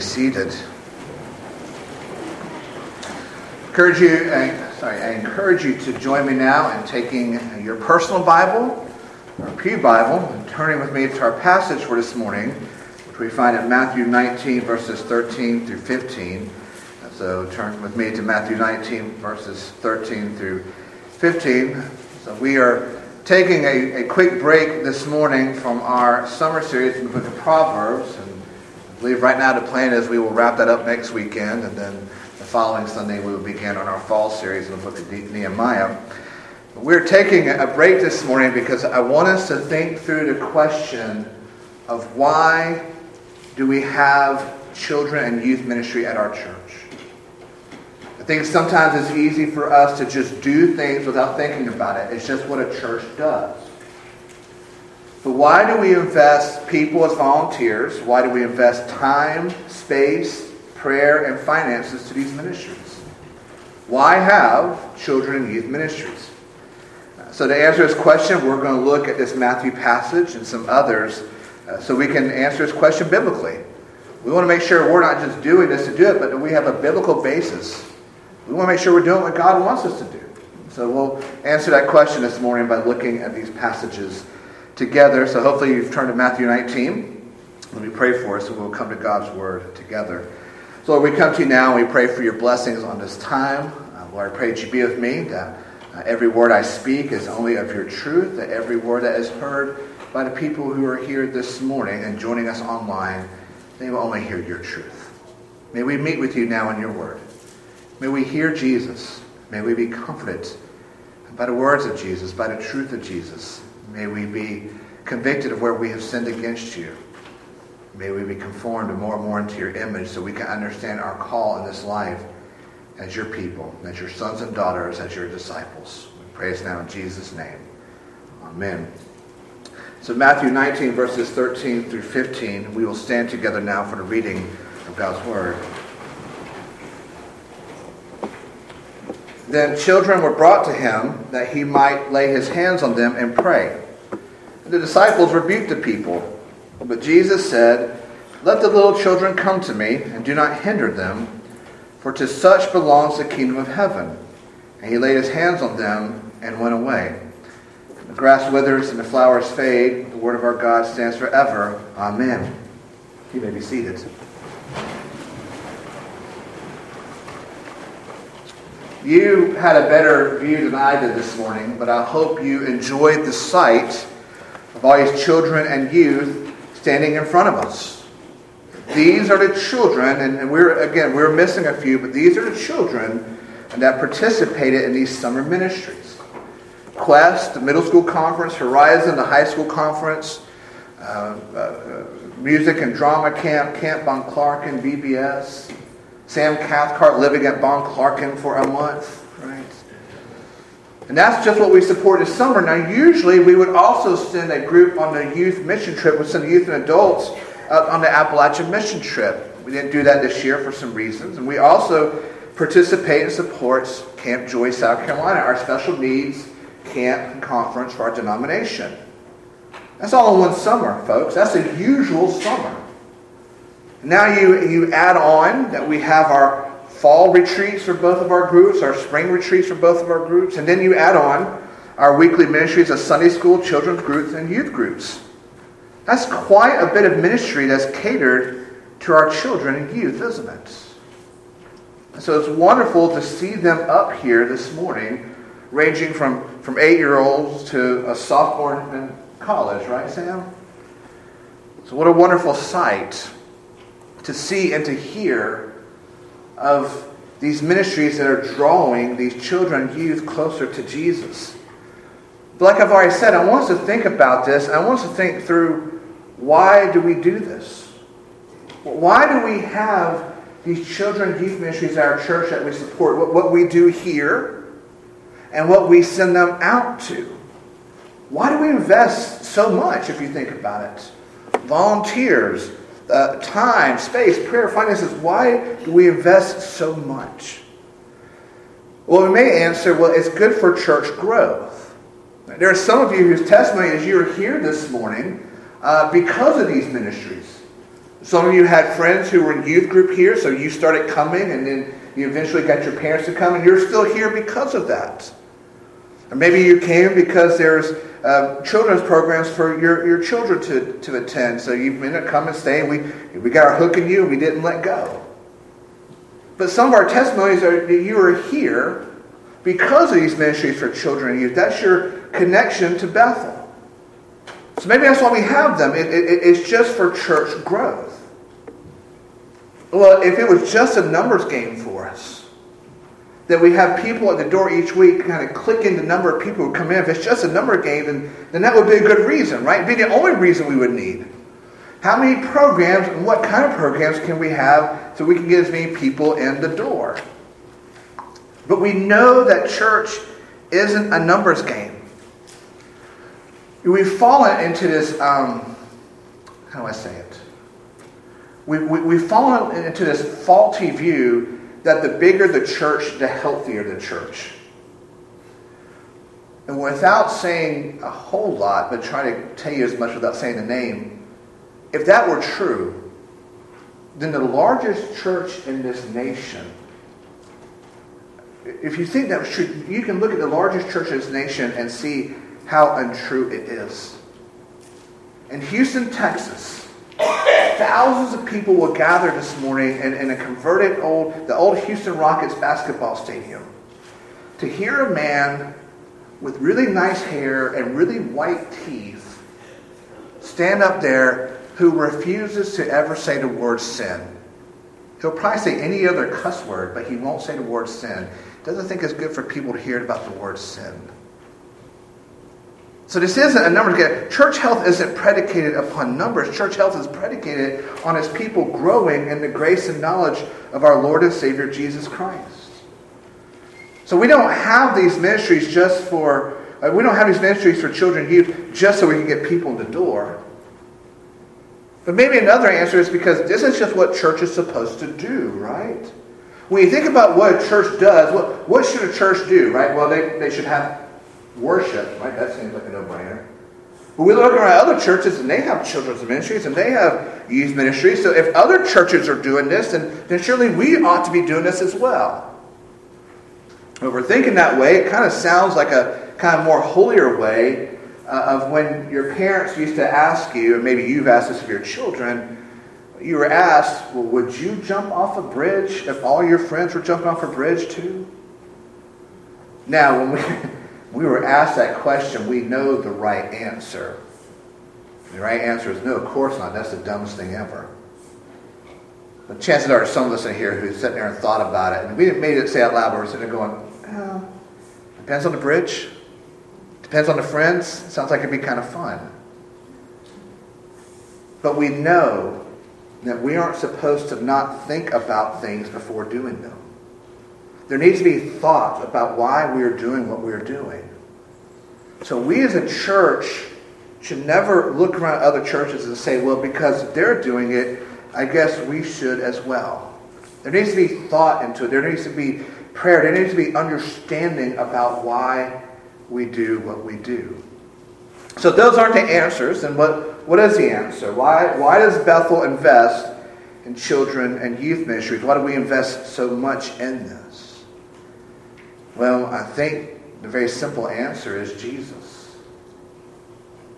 seated. Encourage you, uh, sorry, I encourage you to join me now in taking your personal Bible, or Pew Bible, and turning with me to our passage for this morning, which we find in Matthew 19, verses 13 through 15. So turn with me to Matthew 19, verses 13 through 15. So we are taking a, a quick break this morning from our summer series in the book of Proverbs. And I believe right now the plan is we will wrap that up next weekend, and then the following Sunday we will begin on our fall series in the book of Nehemiah. We're taking a break this morning because I want us to think through the question of why do we have children and youth ministry at our church? I think sometimes it's easy for us to just do things without thinking about it. It's just what a church does. But why do we invest people as volunteers? Why do we invest time, space, prayer, and finances to these ministries? Why have children and youth ministries? So, to answer this question, we're going to look at this Matthew passage and some others uh, so we can answer this question biblically. We want to make sure we're not just doing this to do it, but that we have a biblical basis we want to make sure we're doing what God wants us to do. So we'll answer that question this morning by looking at these passages together. So hopefully you've turned to Matthew 19. Let me pray for us and we'll come to God's word together. So Lord, we come to you now and we pray for your blessings on this time. Uh, Lord, I pray that you be with me, that uh, every word I speak is only of your truth, that every word that is heard by the people who are here this morning and joining us online, they will only hear your truth. May we meet with you now in your word. May we hear Jesus. May we be comforted by the words of Jesus, by the truth of Jesus. May we be convicted of where we have sinned against you. May we be conformed more and more into your image so we can understand our call in this life as your people, as your sons and daughters, as your disciples. We praise now in Jesus' name. Amen. So Matthew 19, verses 13 through 15, we will stand together now for the reading of God's Word. Then children were brought to him that he might lay his hands on them and pray. The disciples rebuked the people. But Jesus said, Let the little children come to me, and do not hinder them, for to such belongs the kingdom of heaven. And he laid his hands on them and went away. The grass withers and the flowers fade. The word of our God stands forever. Amen. You may be seated. You had a better view than I did this morning, but I hope you enjoyed the sight of all these children and youth standing in front of us. These are the children, and we're again we're missing a few, but these are the children that participated in these summer ministries. Quest, the middle school conference, Horizon, the high school conference, uh, uh, music and drama camp, Camp Von and VBS, Sam Cathcart living at Bon Clarken for a month, right? And that's just what we support this summer. Now, usually we would also send a group on a youth mission trip with some youth and adults on the Appalachian mission trip. We didn't do that this year for some reasons. And we also participate and support Camp Joy, South Carolina, our special needs camp and conference for our denomination. That's all in one summer, folks. That's a usual summer. Now you, you add on that we have our fall retreats for both of our groups, our spring retreats for both of our groups, and then you add on our weekly ministries of Sunday school, children's groups, and youth groups. That's quite a bit of ministry that's catered to our children and youth, isn't it? so it's wonderful to see them up here this morning, ranging from, from eight year olds to a sophomore in college, right, Sam? So, what a wonderful sight to see and to hear of these ministries that are drawing these children youth closer to Jesus. But like I've already said, I want us to think about this, and I want us to think through why do we do this? Why do we have these children youth ministries at our church that we support? What, what we do here and what we send them out to. Why do we invest so much, if you think about it? Volunteers, uh, time, space, prayer, finances. Why do we invest so much? Well, we may answer, well, it's good for church growth. There are some of you whose testimony is you're here this morning uh, because of these ministries. Some of you had friends who were in youth group here, so you started coming, and then you eventually got your parents to come, and you're still here because of that. Or maybe you came because there's uh, children's programs for your, your children to, to attend. So you ended up come and stay. We, we got our hook in you and we didn't let go. But some of our testimonies are that you are here because of these ministries for children and youth. That's your connection to Bethel. So maybe that's why we have them. It, it, it's just for church growth. Well, if it was just a numbers game for us, that we have people at the door each week kind of clicking the number of people who come in. If it's just a number game, then, then that would be a good reason, right? It'd be the only reason we would need. How many programs and what kind of programs can we have so we can get as many people in the door? But we know that church isn't a numbers game. We've fallen into this, um, how do I say it? We, we, we've fallen into this faulty view that the bigger the church, the healthier the church. And without saying a whole lot, but trying to tell you as much without saying the name, if that were true, then the largest church in this nation, if you think that was true, you can look at the largest church in this nation and see how untrue it is. In Houston, Texas, Thousands of people will gather this morning in, in a converted old, the old Houston Rockets basketball stadium to hear a man with really nice hair and really white teeth stand up there who refuses to ever say the word sin. He'll probably say any other cuss word, but he won't say the word sin. Doesn't think it's good for people to hear about the word sin. So this isn't a numbers game. Church health isn't predicated upon numbers. Church health is predicated on its people growing in the grace and knowledge of our Lord and Savior Jesus Christ. So we don't have these ministries just for uh, we don't have these ministries for children and youth just so we can get people in the door. But maybe another answer is because this is just what church is supposed to do, right? When you think about what a church does, what, what should a church do, right? Well, they, they should have worship, right? That seems like a no-brainer. But we look around other churches and they have children's ministries and they have youth ministries. So if other churches are doing this, then, then surely we ought to be doing this as well. If we're thinking that way, it kind of sounds like a kind of more holier way uh, of when your parents used to ask you, and maybe you've asked this of your children, you were asked, well, would you jump off a bridge if all your friends were jumping off a bridge too? Now, when we we were asked that question, we know the right answer. The right answer is no, of course not. That's the dumbest thing ever. But chances are some of us in here who sitting there and thought about it, and we didn't made it say out loud, but we're sitting there going, oh, depends on the bridge, depends on the friends. Sounds like it'd be kind of fun. But we know that we aren't supposed to not think about things before doing them. There needs to be thought about why we're doing what we're doing. So we as a church should never look around other churches and say, well, because they're doing it, I guess we should as well. There needs to be thought into it. There needs to be prayer. There needs to be understanding about why we do what we do. So those aren't the answers. And what, what is the answer? Why, why does Bethel invest in children and youth ministries? Why do we invest so much in this? Well, I think the very simple answer is Jesus.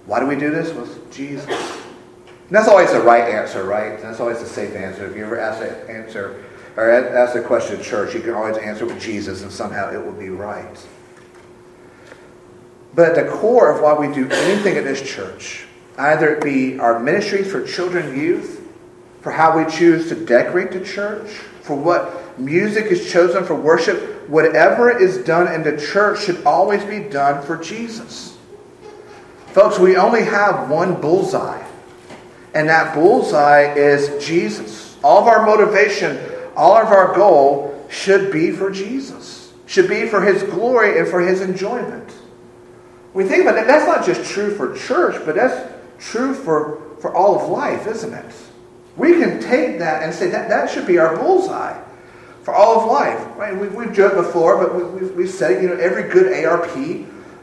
Why do we do this? Well, Jesus. And that's always the right answer, right? That's always the safe answer. If you ever ask that answer or ask a question in church, you can always answer with Jesus, and somehow it will be right. But at the core of why we do anything at this church, either it be our ministries for children and youth, for how we choose to decorate the church, for what music is chosen for worship, whatever is done in the church should always be done for Jesus. Folks, we only have one bullseye, and that bullseye is Jesus. All of our motivation, all of our goal should be for Jesus, should be for his glory and for his enjoyment. We think about that, that's not just true for church, but that's true for, for all of life, isn't it? We can take that and say that that should be our bullseye for all of life. Right? We, have joked before, but we, have we said, you know, every good ARP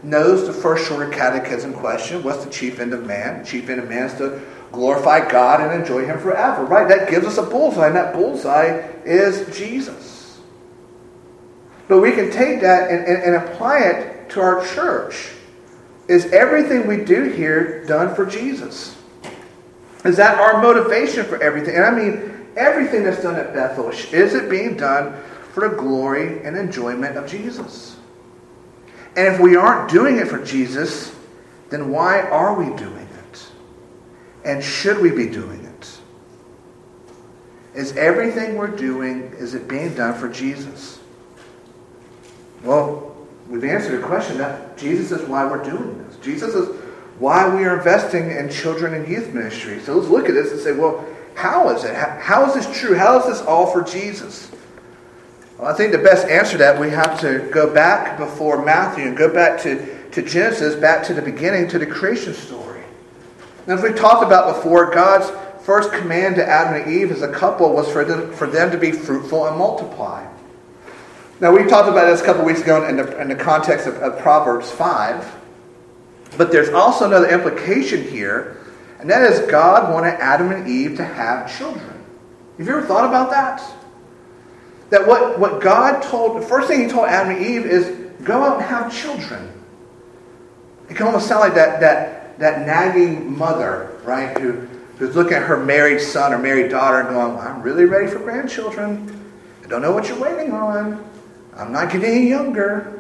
knows the first shorter catechism question what's the chief end of man? The chief end of man is to glorify God and enjoy Him forever, right? That gives us a bullseye, and that bullseye is Jesus. But we can take that and, and, and apply it to our church. Is everything we do here done for Jesus? Is that our motivation for everything? And I mean, everything that's done at Bethel, is it being done for the glory and enjoyment of Jesus? And if we aren't doing it for Jesus, then why are we doing it? And should we be doing it? Is everything we're doing, is it being done for Jesus? Well, we've answered the question that Jesus is why we're doing this. Jesus is why we are investing in children and youth ministry. So let's look at this and say, well, how is it? How, is this true? How is this all for Jesus? Well, I think the best answer to that, we have to go back before Matthew and go back to, to Genesis, back to the beginning, to the creation story. Now, as we talked about before, God's first command to Adam and Eve as a couple was for them, for them to be fruitful and multiply. Now, we talked about this a couple weeks ago in the, in the context of, of Proverbs 5. But there's also another implication here, and that is God wanted Adam and Eve to have children. Have you ever thought about that? That what, what God told, the first thing He told Adam and Eve is go out and have children. It can almost sound like that, that, that nagging mother, right, who, who's looking at her married son or married daughter and going, I'm really ready for grandchildren. I don't know what you're waiting on. I'm not getting any younger.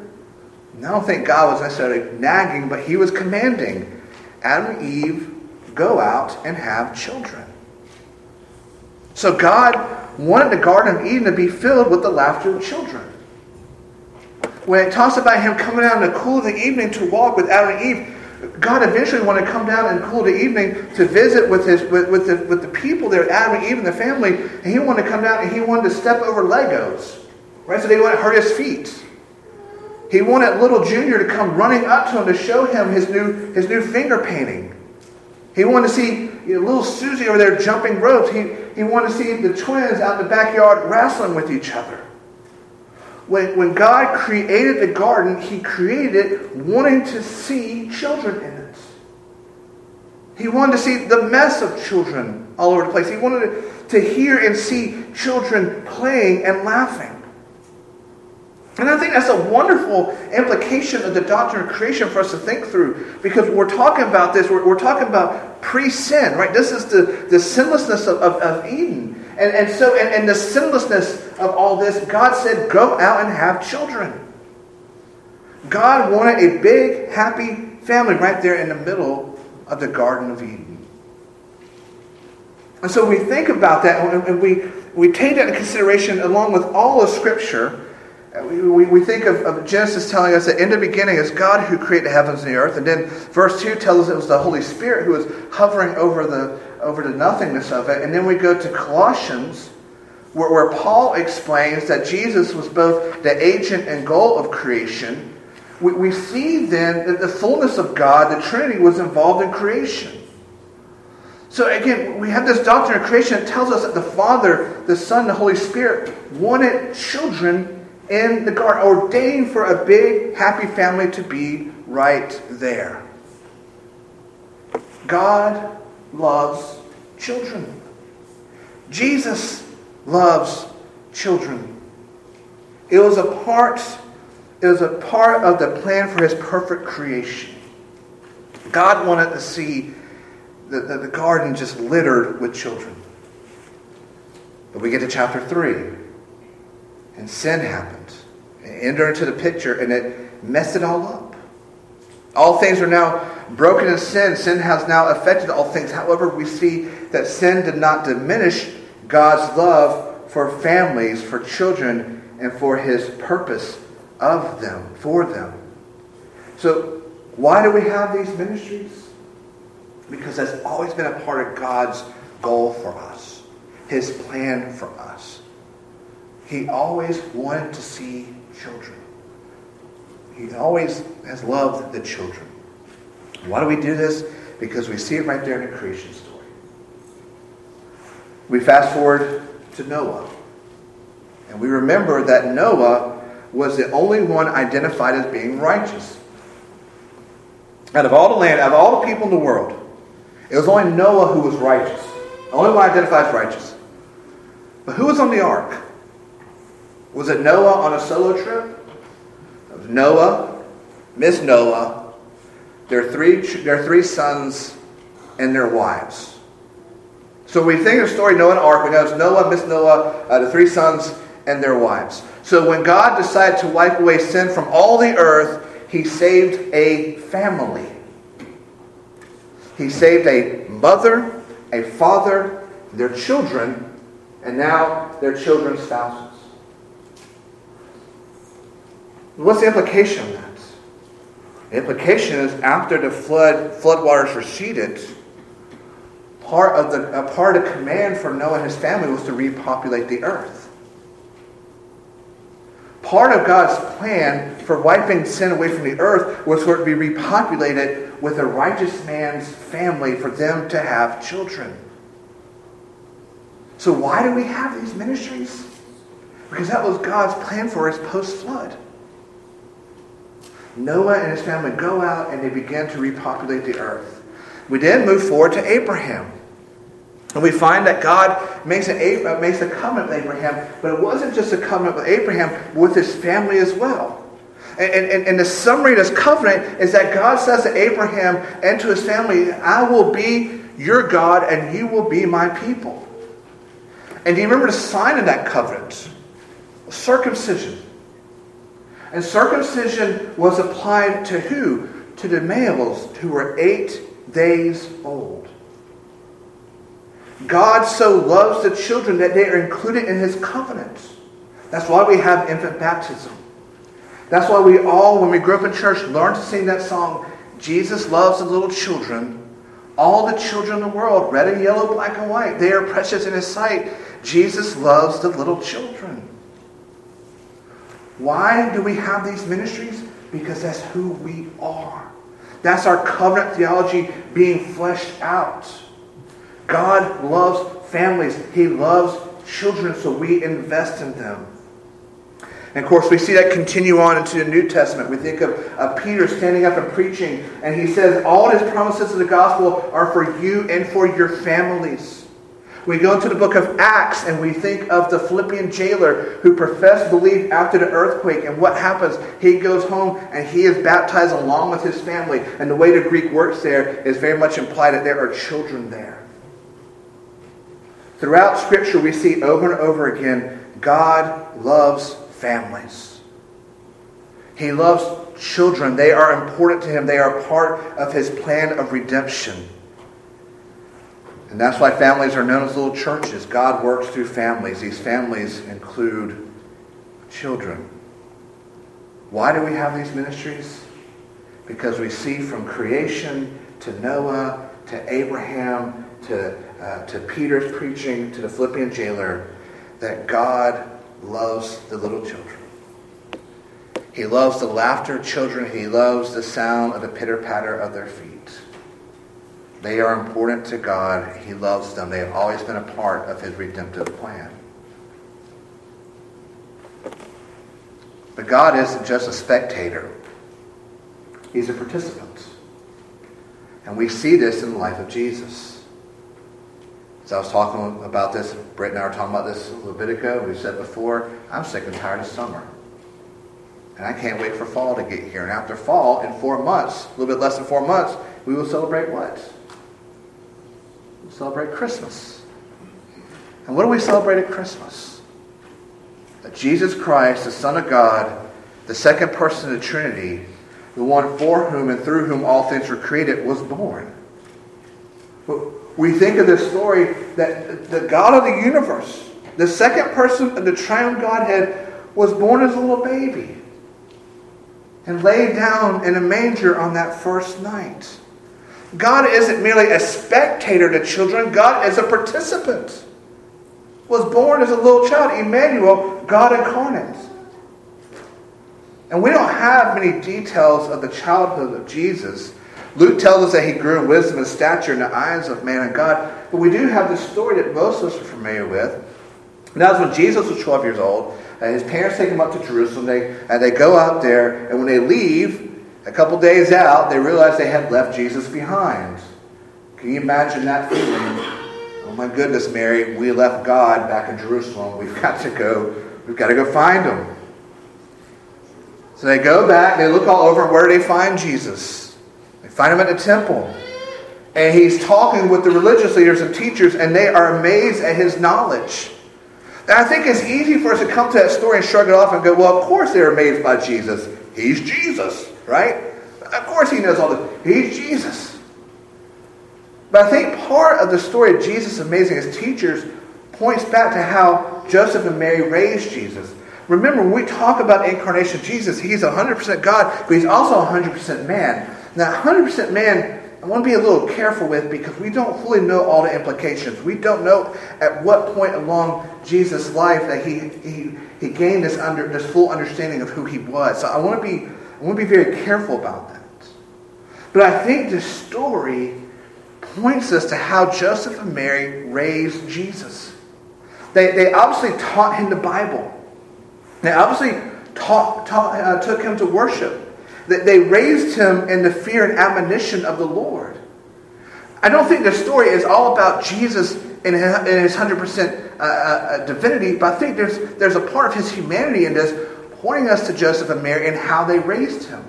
I don't think God was necessarily nagging, but he was commanding Adam and Eve go out and have children. So God wanted the Garden of Eden to be filled with the laughter of children. When it talks about him coming out in the cool of the evening to walk with Adam and Eve, God eventually wanted to come down in the cool of the evening to visit with his with, with, the, with the people there, Adam and Eve and the family, and he wanted to come down and he wanted to step over Legos. Right? So they wouldn't hurt his feet. He wanted little Junior to come running up to him to show him his new, his new finger painting. He wanted to see you know, little Susie over there jumping ropes. He, he wanted to see the twins out in the backyard wrestling with each other. When, when God created the garden, He created it wanting to see children in it. He wanted to see the mess of children all over the place. He wanted to hear and see children playing and laughing. And I think that's a wonderful implication of the doctrine of creation for us to think through. Because we're talking about this, we're, we're talking about pre sin, right? This is the, the sinlessness of, of, of Eden. And, and so, and, and the sinlessness of all this, God said, go out and have children. God wanted a big, happy family right there in the middle of the Garden of Eden. And so we think about that and we, we take that into consideration along with all of Scripture we, we think of, of, Genesis telling us that in the beginning it's God who created the heavens and the earth, and then verse 2 tells us it was the Holy Spirit who was hovering over the, over the nothingness of it. And then we go to Colossians, where, where Paul explains that Jesus was both the agent and goal of creation. We, we see then that the fullness of God, the Trinity, was involved in creation. So again, we have this doctrine of creation that tells us that the Father, the Son, the Holy Spirit wanted children in the garden, ordained for a big, happy family to be right there. God loves children. Jesus loves children. It was a part, it was a part of the plan for his perfect creation. God wanted to see the, the, the garden just littered with children. But we get to chapter 3 and sin happened. It entered into the picture and it messed it all up. All things are now broken in sin. Sin has now affected all things. However, we see that sin did not diminish God's love for families, for children, and for his purpose of them, for them. So, why do we have these ministries? Because that's always been a part of God's goal for us, his plan for us. He always wanted to see children. He always has loved the children. Why do we do this? Because we see it right there in the creation story. We fast forward to Noah. And we remember that Noah was the only one identified as being righteous. out of all the land, out of all the people in the world, it was only Noah who was righteous. The only one identified as righteous. But who was on the ark? Was it Noah on a solo trip? Was Noah, Miss Noah, their three, their three sons, and their wives. So we think of the story Noah and Ark, we know it's Noah, Miss Noah, uh, the three sons, and their wives. So when God decided to wipe away sin from all the earth, he saved a family. He saved a mother, a father, their children, and now their children's spouses. What's the implication of that? The implication is after the flood floodwaters receded, part of the a part of command for Noah and his family was to repopulate the earth. Part of God's plan for wiping sin away from the earth was for it to be repopulated with a righteous man's family for them to have children. So why do we have these ministries? Because that was God's plan for us post flood. Noah and his family go out and they begin to repopulate the earth. We then move forward to Abraham. And we find that God makes, an, uh, makes a covenant with Abraham, but it wasn't just a covenant with Abraham, with his family as well. And, and, and the summary of this covenant is that God says to Abraham and to his family, I will be your God and you will be my people. And do you remember the sign of that covenant? Circumcision. And circumcision was applied to who? To the males who were eight days old. God so loves the children that they are included in his covenant. That's why we have infant baptism. That's why we all, when we grew up in church, learned to sing that song, Jesus loves the little children, all the children in the world, red and yellow, black and white. They are precious in his sight. Jesus loves the little children. Why do we have these ministries? Because that's who we are. That's our covenant theology being fleshed out. God loves families. He loves children, so we invest in them. And of course, we see that continue on into the New Testament. We think of, of Peter standing up and preaching, and he says, All his promises of the gospel are for you and for your families. We go into the book of Acts and we think of the Philippian jailer who professed belief after the earthquake. And what happens? He goes home and he is baptized along with his family. And the way the Greek works there is very much implied that there are children there. Throughout Scripture, we see over and over again God loves families. He loves children. They are important to Him, they are part of His plan of redemption. And that's why families are known as little churches. God works through families. These families include children. Why do we have these ministries? Because we see from creation to Noah to Abraham to, uh, to Peter's preaching to the Philippian jailer that God loves the little children. He loves the laughter of children. He loves the sound of the pitter patter of their feet. They are important to God. He loves them. They have always been a part of his redemptive plan. But God isn't just a spectator. He's a participant. And we see this in the life of Jesus. As I was talking about this, Britt and I were talking about this a little. We said before, I'm sick and tired of summer. And I can't wait for fall to get here. And after fall, in four months, a little bit less than four months, we will celebrate what? Celebrate Christmas. And what do we celebrate at Christmas? That Jesus Christ, the Son of God, the second person of the Trinity, the one for whom and through whom all things were created, was born. We think of this story that the God of the universe, the second person of the triune Godhead, was born as a little baby and laid down in a manger on that first night. God isn't merely a spectator to children, God is a participant. Was born as a little child, Emmanuel, God incarnate. And we don't have many details of the childhood of Jesus. Luke tells us that he grew in wisdom and stature in the eyes of man and God. But we do have this story that most of us are familiar with. And that was when Jesus was 12 years old. And his parents take him up to Jerusalem. They, and they go out there. And when they leave, a couple days out, they realized they had left Jesus behind. Can you imagine that feeling? Oh my goodness, Mary, we left God back in Jerusalem. We've got to go, we've got to go find him. So they go back, they look all over, where do they find Jesus? They find him at the temple. And he's talking with the religious leaders and teachers, and they are amazed at his knowledge. And I think it's easy for us to come to that story and shrug it off and go, well, of course they're amazed by Jesus. He's Jesus, right? Of course he knows all this. He's Jesus. But I think part of the story of Jesus amazing as teachers points back to how Joseph and Mary raised Jesus. Remember, when we talk about incarnation Jesus, he's 100% God, but he's also 100% man. Now, 100% man, I want to be a little careful with because we don't fully know all the implications. We don't know at what point along Jesus' life that he, he, he gained this, under, this full understanding of who he was. So I want, to be, To be very careful about that. But I think this story points us to how Joseph and Mary raised Jesus. They, they obviously taught him the Bible. They obviously taught, taught, uh, took him to worship. They, they raised him in the fear and admonition of the Lord. I don't think the story is all about Jesus in his 100% uh, uh, divinity, but I think there's, there's a part of his humanity in this pointing us to Joseph and Mary and how they raised him.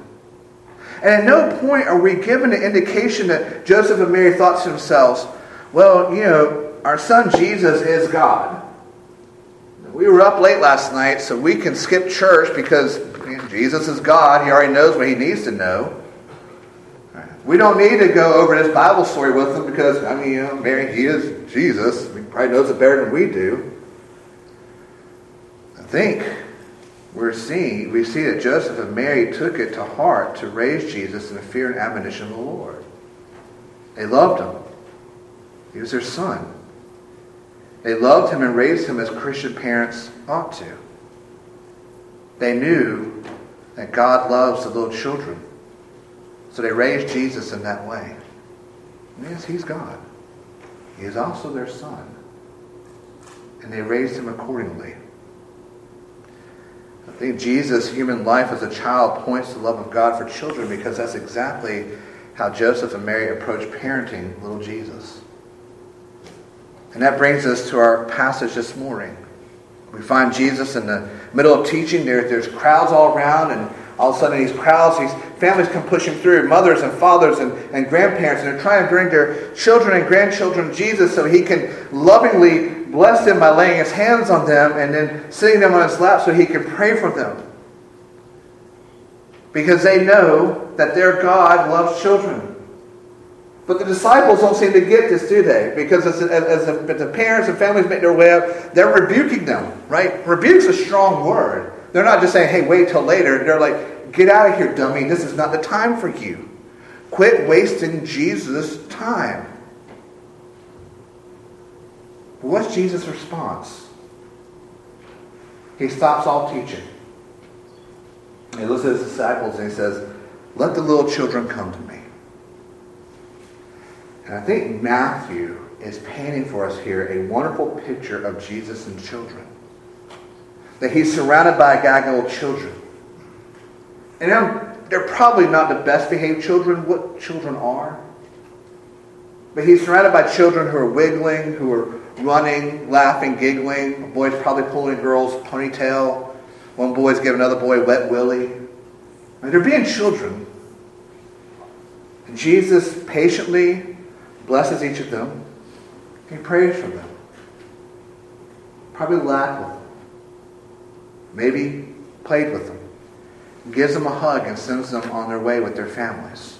And at no point are we given an indication that Joseph and Mary thought to themselves, well, you know, our son Jesus is God. We were up late last night, so we can skip church because Jesus is God. He already knows what he needs to know. We don't need to go over this Bible story with him because, I mean, you know, Mary, he is Jesus. He probably knows it better than we do. I think we're seeing, we see that Joseph and Mary took it to heart to raise Jesus in the fear and admonition of the Lord. They loved him. He was their son. They loved him and raised him as Christian parents ought to. They knew that God loves the little children. So they raised Jesus in that way. And yes, he's God. He is also their son. And they raised him accordingly. I think Jesus' human life as a child points to the love of God for children because that's exactly how Joseph and Mary approached parenting little Jesus. And that brings us to our passage this morning. We find Jesus in the middle of teaching. There, there's crowds all around, and all of a sudden, these crowds, these families come pushing through mothers and fathers and, and grandparents, and they're trying to bring their children and grandchildren to Jesus so he can lovingly bless them by laying his hands on them and then sitting them on his lap so he can pray for them. Because they know that their God loves children. But the disciples don't seem to get this, do they? Because as, as, as, the, parents and families make their way up, they're rebuking them, right? Rebuke's a strong word. They're not just saying, hey, wait till later. They're like, get out of here, dummy. This is not the time for you. Quit wasting Jesus' time. What's Jesus' response? He stops all teaching. He looks at his disciples and he says, Let the little children come to me. And I think Matthew is painting for us here a wonderful picture of Jesus and children. That he's surrounded by a gaggle of children. And they're probably not the best behaved children, what children are. But he's surrounded by children who are wiggling, who are running, laughing, giggling. A boy's probably pulling a girl's ponytail. One boy's giving another boy wet willy. And they're being children. And Jesus patiently blesses each of them. He prays for them. Probably laughed with them. Maybe played with them. Gives them a hug and sends them on their way with their families.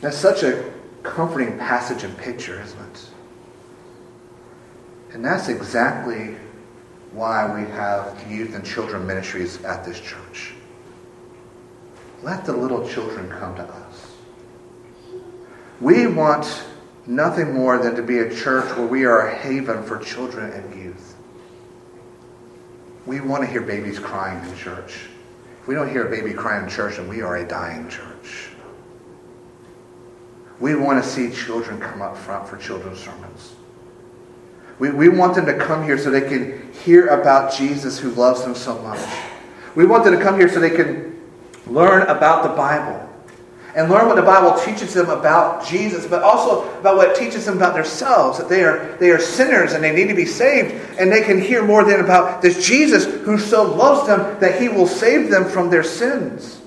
That's such a comforting passage and picture, isn't it? And that's exactly why we have youth and children ministries at this church. Let the little children come to us. We want nothing more than to be a church where we are a haven for children and youth. We want to hear babies crying in church. If we don't hear a baby crying in church, then we are a dying church. We want to see children come up front for children's sermons. We, we want them to come here so they can hear about Jesus who loves them so much. We want them to come here so they can learn about the Bible and learn what the Bible teaches them about Jesus, but also about what it teaches them about themselves, that they are, they are sinners and they need to be saved. And they can hear more than about this Jesus who so loves them that he will save them from their sins.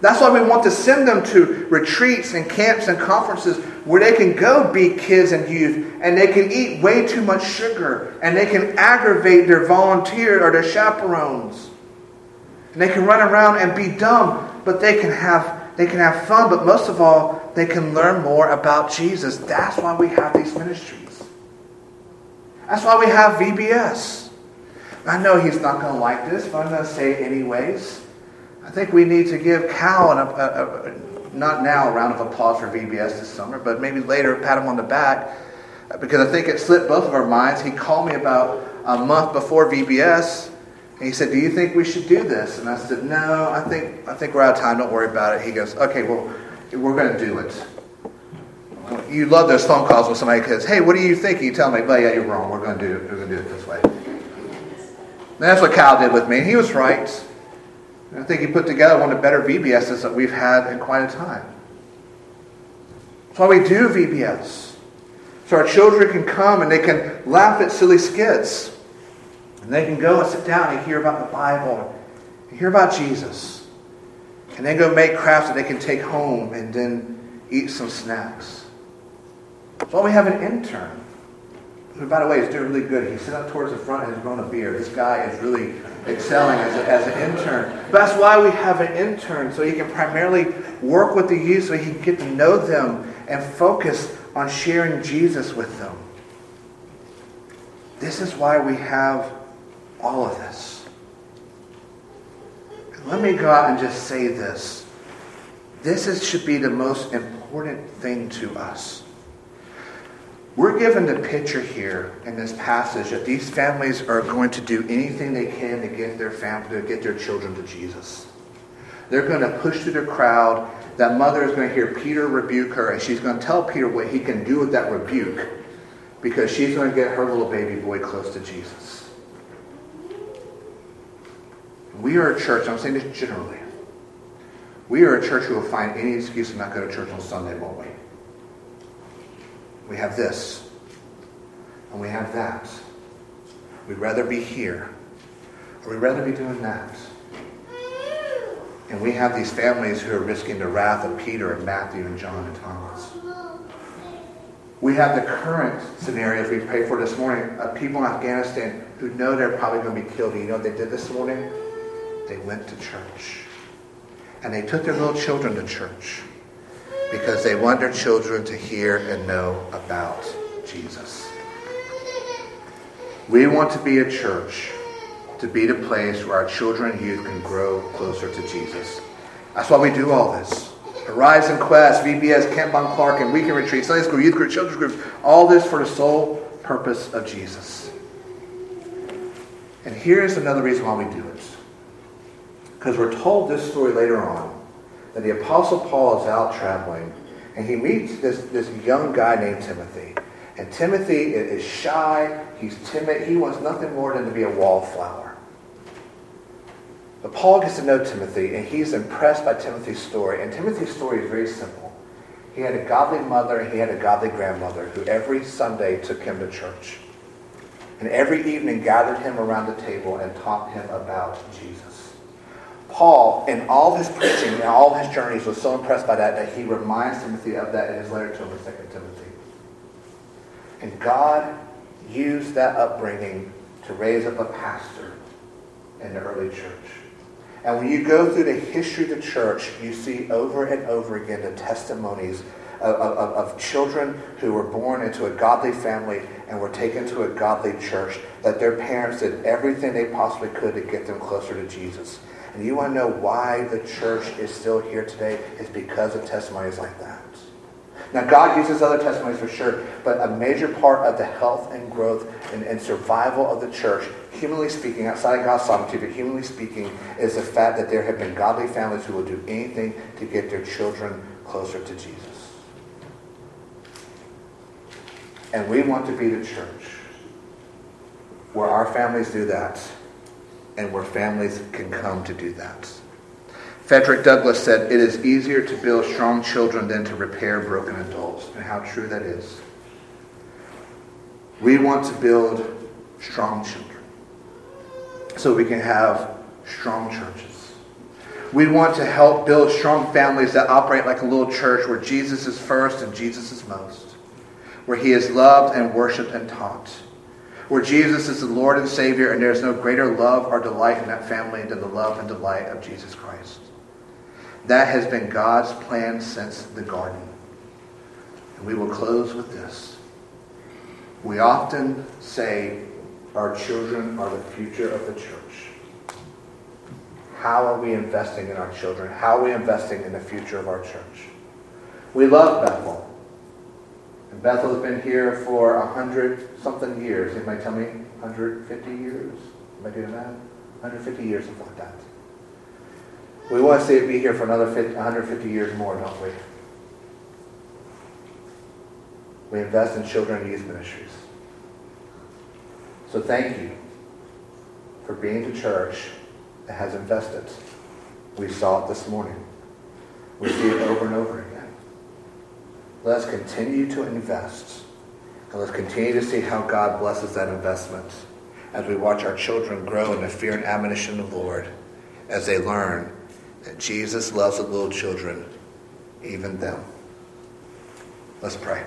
That's why we want to send them to retreats and camps and conferences where they can go be kids and youth and they can eat way too much sugar and they can aggravate their volunteer or their chaperones. And they can run around and be dumb, but they can have they can have fun, but most of all, they can learn more about Jesus. That's why we have these ministries. That's why we have VBS. I know he's not going to like this, but I'm going to say it anyways. I think we need to give Cal, an, a, a, a, not now a round of applause for VBS this summer, but maybe later pat him on the back because I think it slipped both of our minds. He called me about a month before VBS and he said, "Do you think we should do this?" And I said, "No, I think I think we're out of time. Don't worry about it." He goes, "Okay, well, we're going to do it." You love those phone calls when somebody says, "Hey, what do you think?" You tell me, "Well, yeah, you're wrong. We're going to do it. We're going to do it this way." And that's what Cal did with me. He was right. And I think he put together one of the better VBSs that we've had in quite a time. That's why we do VBS. So our children can come and they can laugh at silly skits. And they can go and sit down and hear about the Bible and hear about Jesus. And then go make crafts that they can take home and then eat some snacks. So we have an intern by the way, is doing really good. He's sitting up towards the front and has grown a beard. This guy is really excelling as, a, as an intern. That's why we have an intern, so he can primarily work with the youth so he can get to know them and focus on sharing Jesus with them. This is why we have all of this. Let me go out and just say this. This is, should be the most important thing to us. We're given the picture here in this passage that these families are going to do anything they can to get their family, to get their children to Jesus. They're going to push through the crowd. That mother is going to hear Peter rebuke her, and she's going to tell Peter what he can do with that rebuke because she's going to get her little baby boy close to Jesus. We are a church, I'm saying this generally. We are a church who will find any excuse to not go to church on Sunday, won't we? We have this, and we have that. We'd rather be here, or we'd rather be doing that. And we have these families who are risking the wrath of Peter and Matthew and John and Thomas. We have the current scenarios we prayed for this morning of people in Afghanistan who know they're probably going to be killed. You know what they did this morning? they went to church. And they took their little children to church because they want their children to hear and know about Jesus. We want to be a church to be the place where our children and youth can grow closer to Jesus. That's why we do all this. Arise and Quest, VBS, Camp Bond Clark, and Weekend Retreat, Sunday School, Youth Group, Children's Group, all this for the sole purpose of Jesus. And here's another reason why we do it. Because we're told this story later on that the Apostle Paul is out traveling and he meets this, this young guy named Timothy. And Timothy is shy, he's timid, he wants nothing more than to be a wallflower. But Paul gets to know Timothy and he's impressed by Timothy's story. And Timothy's story is very simple. He had a godly mother he had a godly grandmother who every Sunday took him to church. And every evening gathered him around the table and taught him about Jesus. Paul, in all his preaching and all his journeys, was so impressed by that that he reminds Timothy of that in his letter to him in 2 Timothy. And God used that upbringing to raise up a pastor in the early church. And when you go through the history of the church, you see over and over again the testimonies of, of, of, children who were born into a godly family and were taken to a godly church, that their parents did everything they possibly could to get them closer to Jesus. And you want to know why the church is still here today? It's because of testimonies like that. Now, God uses other testimonies for sure, but a major part of the health and growth and, and survival of the church, humanly speaking, outside of God's sovereignty, but humanly speaking, is the fact that there have been godly families who will do anything to get their children closer to Jesus. And we want to be the church where our families do that and where families can come to do that. Frederick Douglass said, It is easier to build strong children than to repair broken adults. And how true that is. We want to build strong children so we can have strong churches. We want to help build strong families that operate like a little church where Jesus is first and Jesus is most, where he is loved and worshiped and taught, where Jesus is the Lord and Savior, and there is no greater love or delight in that family than the love and delight of Jesus Christ. That has been God's plan since the garden. And we will close with this. We often say our children are the future of the church. How are we investing in our children? How are we investing in the future of our church? We love Bethel. And Bethel has been here for a hundred something years. Anybody tell me? 150 years? Am I doing that? 150 years, something like that. We want to see it be here for another 50, 150 years more, don't we? We invest in children and youth ministries. So thank you for being the church that has invested. We saw it this morning. We see it over and over again. Let us continue to invest. And let's continue to see how God blesses that investment as we watch our children grow in the fear and admonition of the Lord as they learn that Jesus loves the little children, even them. Let's pray.